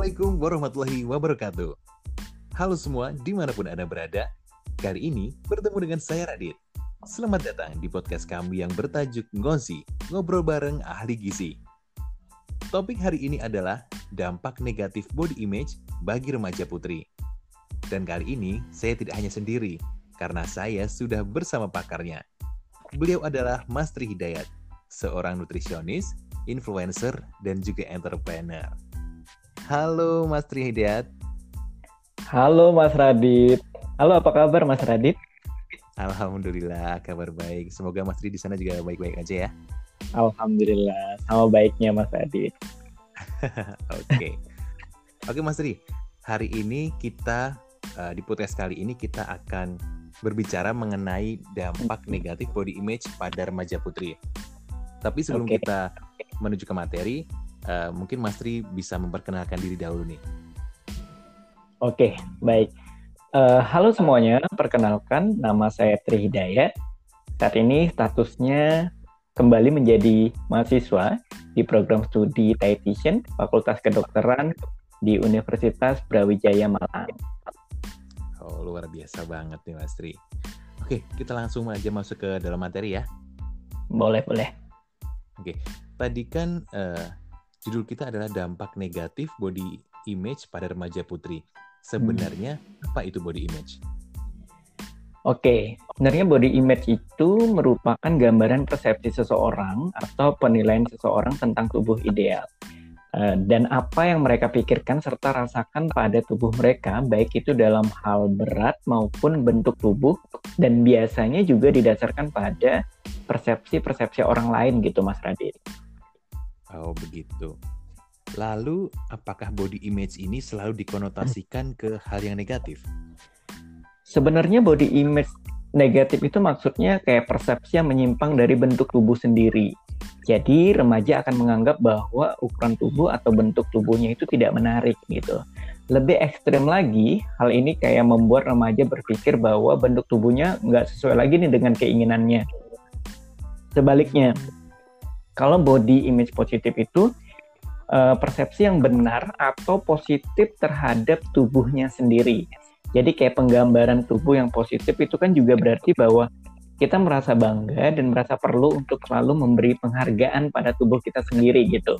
Assalamualaikum warahmatullahi wabarakatuh. Halo semua, di mana pun Anda berada. Kali ini bertemu dengan saya Radit. Selamat datang di podcast kami yang bertajuk Ngozi, Ngobrol Bareng Ahli Gizi. Topik hari ini adalah dampak negatif body image bagi remaja putri. Dan kali ini saya tidak hanya sendiri, karena saya sudah bersama pakarnya. Beliau adalah Mas Tri Hidayat, seorang nutrisionis, influencer, dan juga entrepreneur. Halo Mas Tri Hidayat. Halo Mas Radit. Halo apa kabar Mas Radit? Alhamdulillah kabar baik. Semoga Mas Tri di sana juga baik-baik aja ya. Alhamdulillah sama baiknya Mas Radit. Oke. Oke Mas Tri, hari ini kita uh, di podcast kali ini kita akan berbicara mengenai dampak negatif body image pada remaja putri. Tapi sebelum okay. kita menuju ke materi, uh, mungkin Mas Tri bisa memperkenalkan diri dahulu nih. Oke, baik. Uh, halo semuanya, perkenalkan nama saya Tri Hidayat. Saat ini statusnya kembali menjadi mahasiswa di program studi dietitian Fakultas Kedokteran di Universitas Brawijaya Malang. Oh, luar biasa banget nih Mas Tri. Oke, kita langsung aja masuk ke dalam materi ya. Boleh, boleh. Oke, tadi kan uh, Judul kita adalah dampak negatif body image pada remaja putri. Sebenarnya hmm. apa itu body image? Oke, sebenarnya body image itu merupakan gambaran persepsi seseorang atau penilaian seseorang tentang tubuh ideal. Eh, dan apa yang mereka pikirkan serta rasakan pada tubuh mereka, baik itu dalam hal berat maupun bentuk tubuh, dan biasanya juga didasarkan pada persepsi-persepsi orang lain gitu, Mas Radit. Oh begitu. Lalu apakah body image ini selalu dikonotasikan ke hal yang negatif? Sebenarnya body image negatif itu maksudnya kayak persepsi yang menyimpang dari bentuk tubuh sendiri. Jadi remaja akan menganggap bahwa ukuran tubuh atau bentuk tubuhnya itu tidak menarik gitu. Lebih ekstrim lagi, hal ini kayak membuat remaja berpikir bahwa bentuk tubuhnya nggak sesuai lagi nih dengan keinginannya. Sebaliknya, kalau body image positif itu uh, persepsi yang benar atau positif terhadap tubuhnya sendiri. Jadi kayak penggambaran tubuh yang positif itu kan juga berarti bahwa kita merasa bangga dan merasa perlu untuk selalu memberi penghargaan pada tubuh kita sendiri gitu.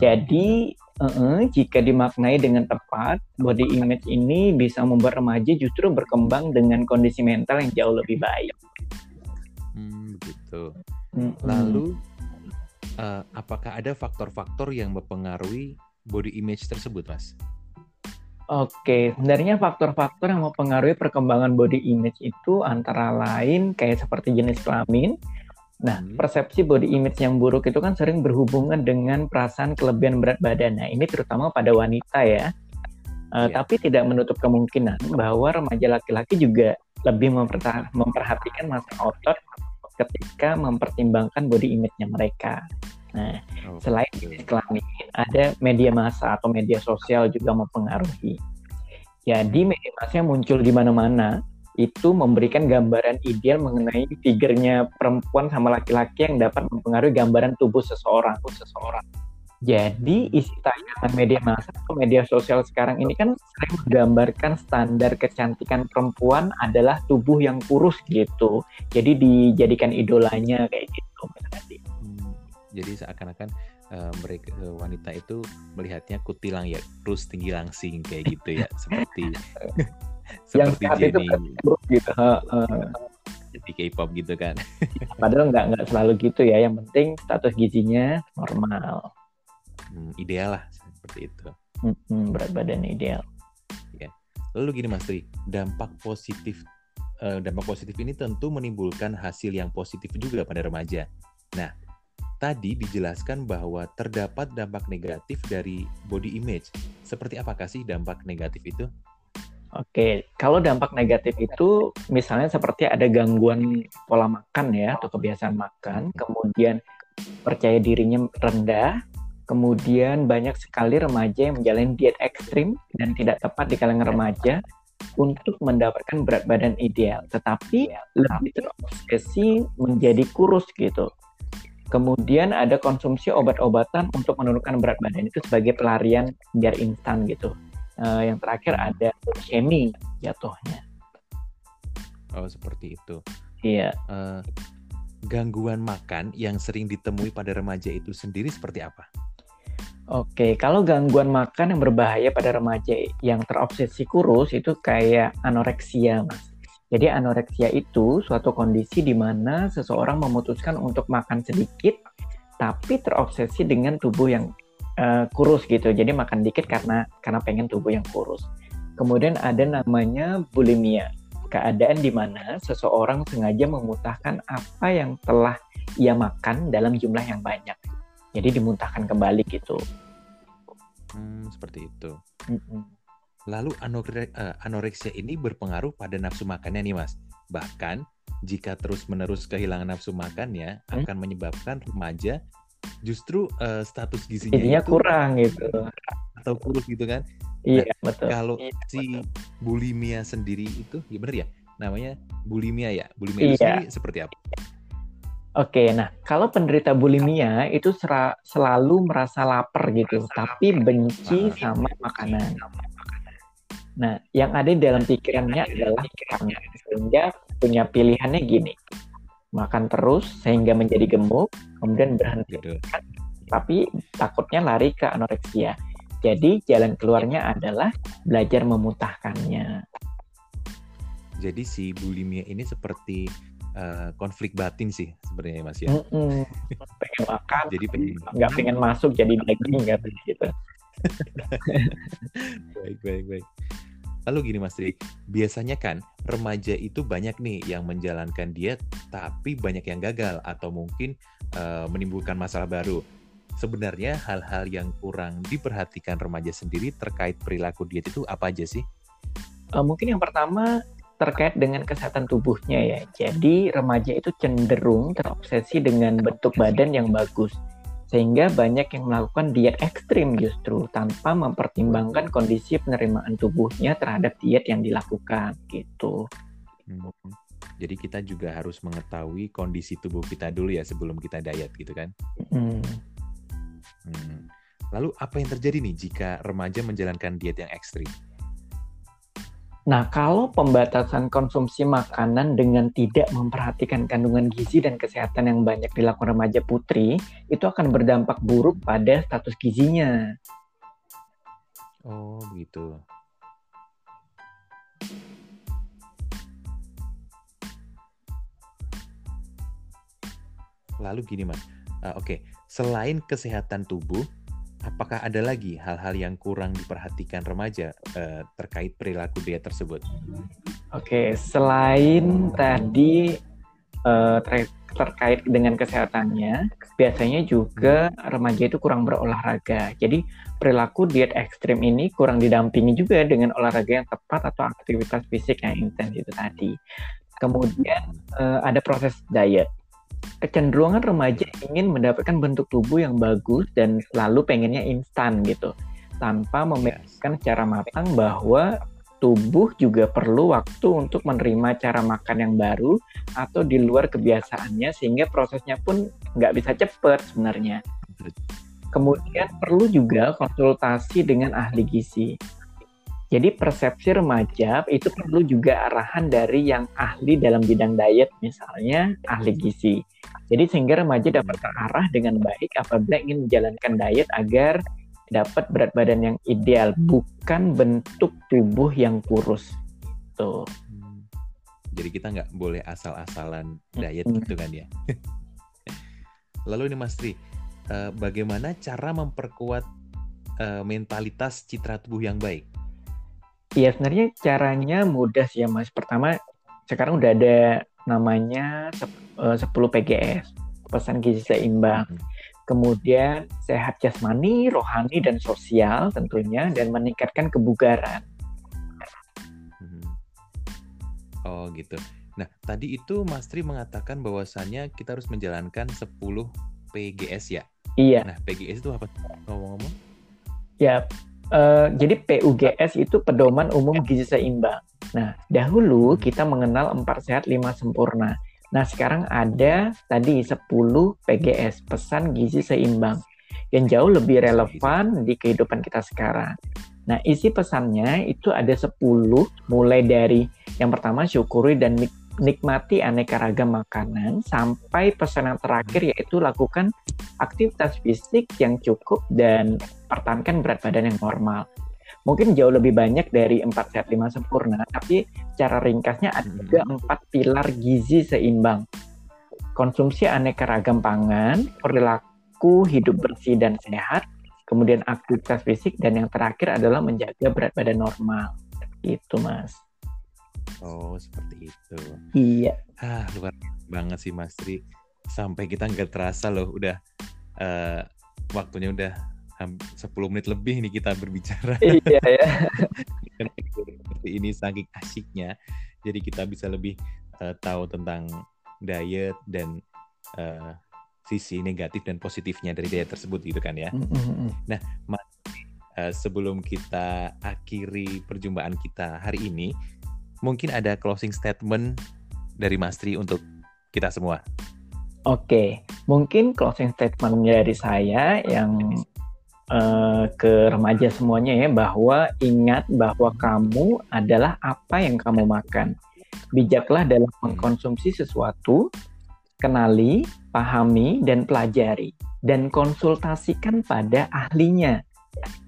Jadi uh -uh, jika dimaknai dengan tepat, body image ini bisa membuat remaja justru berkembang dengan kondisi mental yang jauh lebih baik. Hmm, gitu. Lalu uh, apakah ada faktor-faktor yang mempengaruhi body image tersebut, Mas? Oke, sebenarnya faktor-faktor yang mempengaruhi perkembangan body image itu antara lain kayak seperti jenis kelamin. Nah, hmm. persepsi body image yang buruk itu kan sering berhubungan dengan perasaan kelebihan berat badan. Nah, ini terutama pada wanita ya. Uh, yeah. Tapi tidak menutup kemungkinan bahwa remaja laki-laki juga lebih memperhatikan masa otot ketika mempertimbangkan body image-nya mereka. Nah, oh, selain jenis kelamin, ada media massa atau media sosial juga mempengaruhi. Jadi media massa yang muncul di mana-mana itu memberikan gambaran ideal mengenai figurnya perempuan sama laki-laki yang dapat mempengaruhi gambaran tubuh seseorang. Tubuh seseorang. Jadi isi tayangan media massa atau media sosial sekarang ini kan sering menggambarkan standar kecantikan perempuan adalah tubuh yang kurus gitu. Jadi dijadikan idolanya kayak gitu. Hmm, jadi seakan-akan uh, mereka uh, wanita itu melihatnya kutilang ya, kurus tinggi langsing kayak gitu ya, seperti seperti yang Jenny. itu gitu. Uh, uh. Jadi K-pop gitu kan. Padahal nggak nggak selalu gitu ya. Yang penting status gizinya normal hmm, ideal lah seperti itu. Hmm, berat badan ideal. Ya. Lalu gini Mas Tri, dampak positif uh, dampak positif ini tentu menimbulkan hasil yang positif juga pada remaja. Nah, tadi dijelaskan bahwa terdapat dampak negatif dari body image. Seperti apakah sih dampak negatif itu? Oke, kalau dampak negatif itu misalnya seperti ada gangguan pola makan ya atau kebiasaan makan, kemudian percaya dirinya rendah, Kemudian banyak sekali remaja yang menjalani diet ekstrim dan tidak tepat di kalangan remaja untuk mendapatkan berat badan ideal, tetapi lebih terobsesi menjadi kurus gitu. Kemudian ada konsumsi obat-obatan untuk menurunkan berat badan itu sebagai pelarian biar instan gitu. Uh, yang terakhir ada shaming jatuhnya. Oh seperti itu. Iya. Uh, gangguan makan yang sering ditemui pada remaja itu sendiri seperti apa? Oke, kalau gangguan makan yang berbahaya pada remaja yang terobsesi kurus itu kayak anoreksia, Mas. Jadi anoreksia itu suatu kondisi di mana seseorang memutuskan untuk makan sedikit tapi terobsesi dengan tubuh yang uh, kurus gitu. Jadi makan dikit karena karena pengen tubuh yang kurus. Kemudian ada namanya bulimia. Keadaan di mana seseorang sengaja memuntahkan apa yang telah ia makan dalam jumlah yang banyak. Jadi dimuntahkan kembali gitu. Hmm, seperti itu. Mm -mm. Lalu anore uh, anoreksia ini berpengaruh pada nafsu makannya nih mas. Bahkan jika terus-menerus kehilangan nafsu makannya hmm? akan menyebabkan remaja justru uh, status gizinya Gizinya itu kurang gitu atau kurus gitu kan. Iya nah, betul. Kalau iya, si bulimia sendiri itu ya benar ya namanya bulimia ya. Bulimia iya. itu sendiri seperti apa? Oke, nah kalau penderita bulimia itu selalu merasa lapar gitu, tapi benci sama makanan. Nah, yang ada di dalam pikirannya adalah makanan, sehingga punya pilihannya gini, makan terus sehingga menjadi gemuk, kemudian berhenti, gitu. tapi takutnya lari ke anoreksia. Jadi jalan keluarnya adalah belajar memutahkannya. Jadi si bulimia ini seperti uh, konflik batin sih sebenarnya Mas ya. Mm-mm. Pengen makan, jadi pengen nggak pengen masuk jadi daging gitu. baik baik baik. Lalu gini Mas Tri, biasanya kan remaja itu banyak nih yang menjalankan diet tapi banyak yang gagal atau mungkin uh, menimbulkan masalah baru. Sebenarnya hal-hal yang kurang diperhatikan remaja sendiri terkait perilaku diet itu apa aja sih? Uh, mungkin yang pertama terkait dengan kesehatan tubuhnya ya. Jadi remaja itu cenderung terobsesi dengan bentuk badan yang bagus. Sehingga banyak yang melakukan diet ekstrim justru tanpa mempertimbangkan kondisi penerimaan tubuhnya terhadap diet yang dilakukan gitu. Hmm. Jadi kita juga harus mengetahui kondisi tubuh kita dulu ya sebelum kita diet gitu kan. Hmm. Hmm. Lalu apa yang terjadi nih jika remaja menjalankan diet yang ekstrim? Nah, kalau pembatasan konsumsi makanan dengan tidak memperhatikan kandungan gizi dan kesehatan yang banyak dilakukan remaja putri, itu akan berdampak buruk pada status gizinya. Oh, begitu. Lalu gini, Mas. Uh, Oke, okay. selain kesehatan tubuh, apakah ada lagi hal-hal yang kurang diperhatikan remaja uh, terkait perilaku dia tersebut? Oke, selain tadi uh, ter terkait dengan kesehatannya, biasanya juga remaja itu kurang berolahraga. Jadi perilaku diet ekstrim ini kurang didampingi juga dengan olahraga yang tepat atau aktivitas fisik yang intens itu tadi. Kemudian uh, ada proses diet kecenderungan remaja ingin mendapatkan bentuk tubuh yang bagus dan selalu pengennya instan gitu tanpa memikirkan secara matang bahwa tubuh juga perlu waktu untuk menerima cara makan yang baru atau di luar kebiasaannya sehingga prosesnya pun nggak bisa cepat sebenarnya. Kemudian perlu juga konsultasi dengan ahli gizi. Jadi persepsi remaja itu perlu juga arahan dari yang ahli dalam bidang diet, misalnya ahli gizi. Jadi sehingga remaja dapat terarah dengan baik apabila ingin menjalankan diet agar dapat berat badan yang ideal, bukan bentuk tubuh yang kurus. Tuh. Hmm. Jadi kita nggak boleh asal-asalan diet hmm. gitu kan ya. Lalu ini Mas Tri, uh, bagaimana cara memperkuat uh, mentalitas citra tubuh yang baik? Iya sebenarnya caranya mudah sih ya mas. Pertama sekarang udah ada namanya 10 eh, PGS, pesan gizi seimbang. Hmm. Kemudian sehat jasmani, rohani dan sosial tentunya dan meningkatkan kebugaran. Hmm. Oh gitu. Nah, tadi itu Mas Tri mengatakan bahwasannya kita harus menjalankan 10 PGS ya? Iya. Nah, PGS itu apa? Ngomong-ngomong? Ya, Uh, jadi PUGS itu pedoman umum gizi seimbang. Nah, dahulu kita mengenal empat sehat lima sempurna. Nah, sekarang ada tadi 10 PGS, pesan gizi seimbang, yang jauh lebih relevan di kehidupan kita sekarang. Nah, isi pesannya itu ada 10, mulai dari yang pertama syukuri dan nikmati aneka ragam makanan, sampai pesan yang terakhir yaitu lakukan aktivitas fisik yang cukup dan pertahankan berat badan yang normal mungkin jauh lebih banyak dari empat sehat lima sempurna, tapi cara ringkasnya ada hmm. juga empat pilar gizi seimbang. Konsumsi aneka ragam pangan, perilaku hidup bersih dan sehat, kemudian aktivitas fisik, dan yang terakhir adalah menjaga berat badan normal. Itu, Mas. Oh, seperti itu. Iya. Ah, luar banget sih, Mas Tri. Sampai kita nggak terasa loh, udah uh, waktunya udah 10 menit lebih nih kita berbicara. Iya ya. Ini saking asiknya. Jadi kita bisa lebih uh, tahu tentang diet dan uh, sisi negatif dan positifnya dari diet tersebut gitu kan ya. Mm-hmm. Nah, Mas, uh, sebelum kita akhiri perjumpaan kita hari ini, mungkin ada closing statement dari Mas Tri untuk kita semua. Oke, mungkin closing statement dari saya yang uh, ke remaja semuanya ya bahwa ingat bahwa kamu adalah apa yang kamu makan. Bijaklah dalam mengkonsumsi sesuatu, kenali, pahami dan pelajari dan konsultasikan pada ahlinya.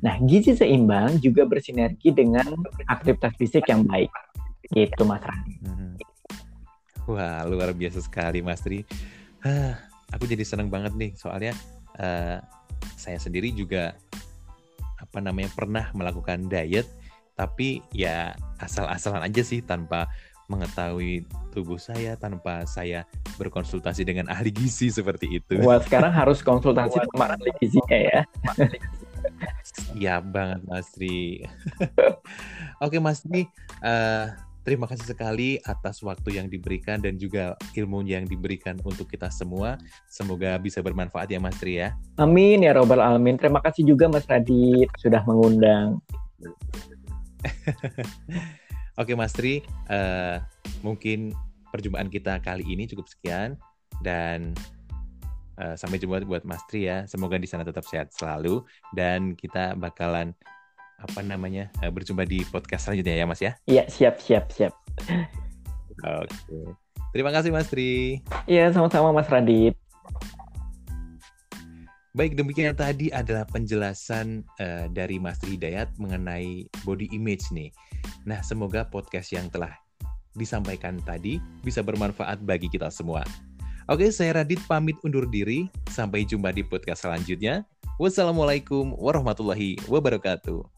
Nah, gizi seimbang juga bersinergi dengan aktivitas fisik yang baik. Gitu Mas Rani. Hmm. Wah, luar biasa sekali Mas Tri. Huh, aku jadi senang banget nih soalnya uh, saya sendiri juga apa namanya pernah melakukan diet tapi ya asal-asalan aja sih tanpa mengetahui tubuh saya tanpa saya berkonsultasi dengan ahli gizi seperti itu. Wah sekarang harus konsultasi sama ahli gizi ya. Ya banget Mas Tri. Oke Mas Tri, uh, Terima kasih sekali atas waktu yang diberikan dan juga ilmu yang diberikan untuk kita semua. Semoga bisa bermanfaat ya Mas Tri ya. Amin ya robbal alamin. Terima kasih juga Mas Radit sudah mengundang. Oke Mas Tri, uh, mungkin perjumpaan kita kali ini cukup sekian dan uh, sampai jumpa buat Mas Tri ya. Semoga di sana tetap sehat selalu dan kita bakalan apa namanya uh, berjumpa di podcast selanjutnya ya Mas ya. Iya siap siap siap. Oke. Terima kasih Mas Tri. Iya sama-sama Mas Radit. Baik demikian tadi adalah penjelasan uh, dari Mas Tri Hidayat mengenai body image nih. Nah semoga podcast yang telah disampaikan tadi bisa bermanfaat bagi kita semua. Oke, saya Radit pamit undur diri. Sampai jumpa di podcast selanjutnya. Wassalamualaikum warahmatullahi wabarakatuh.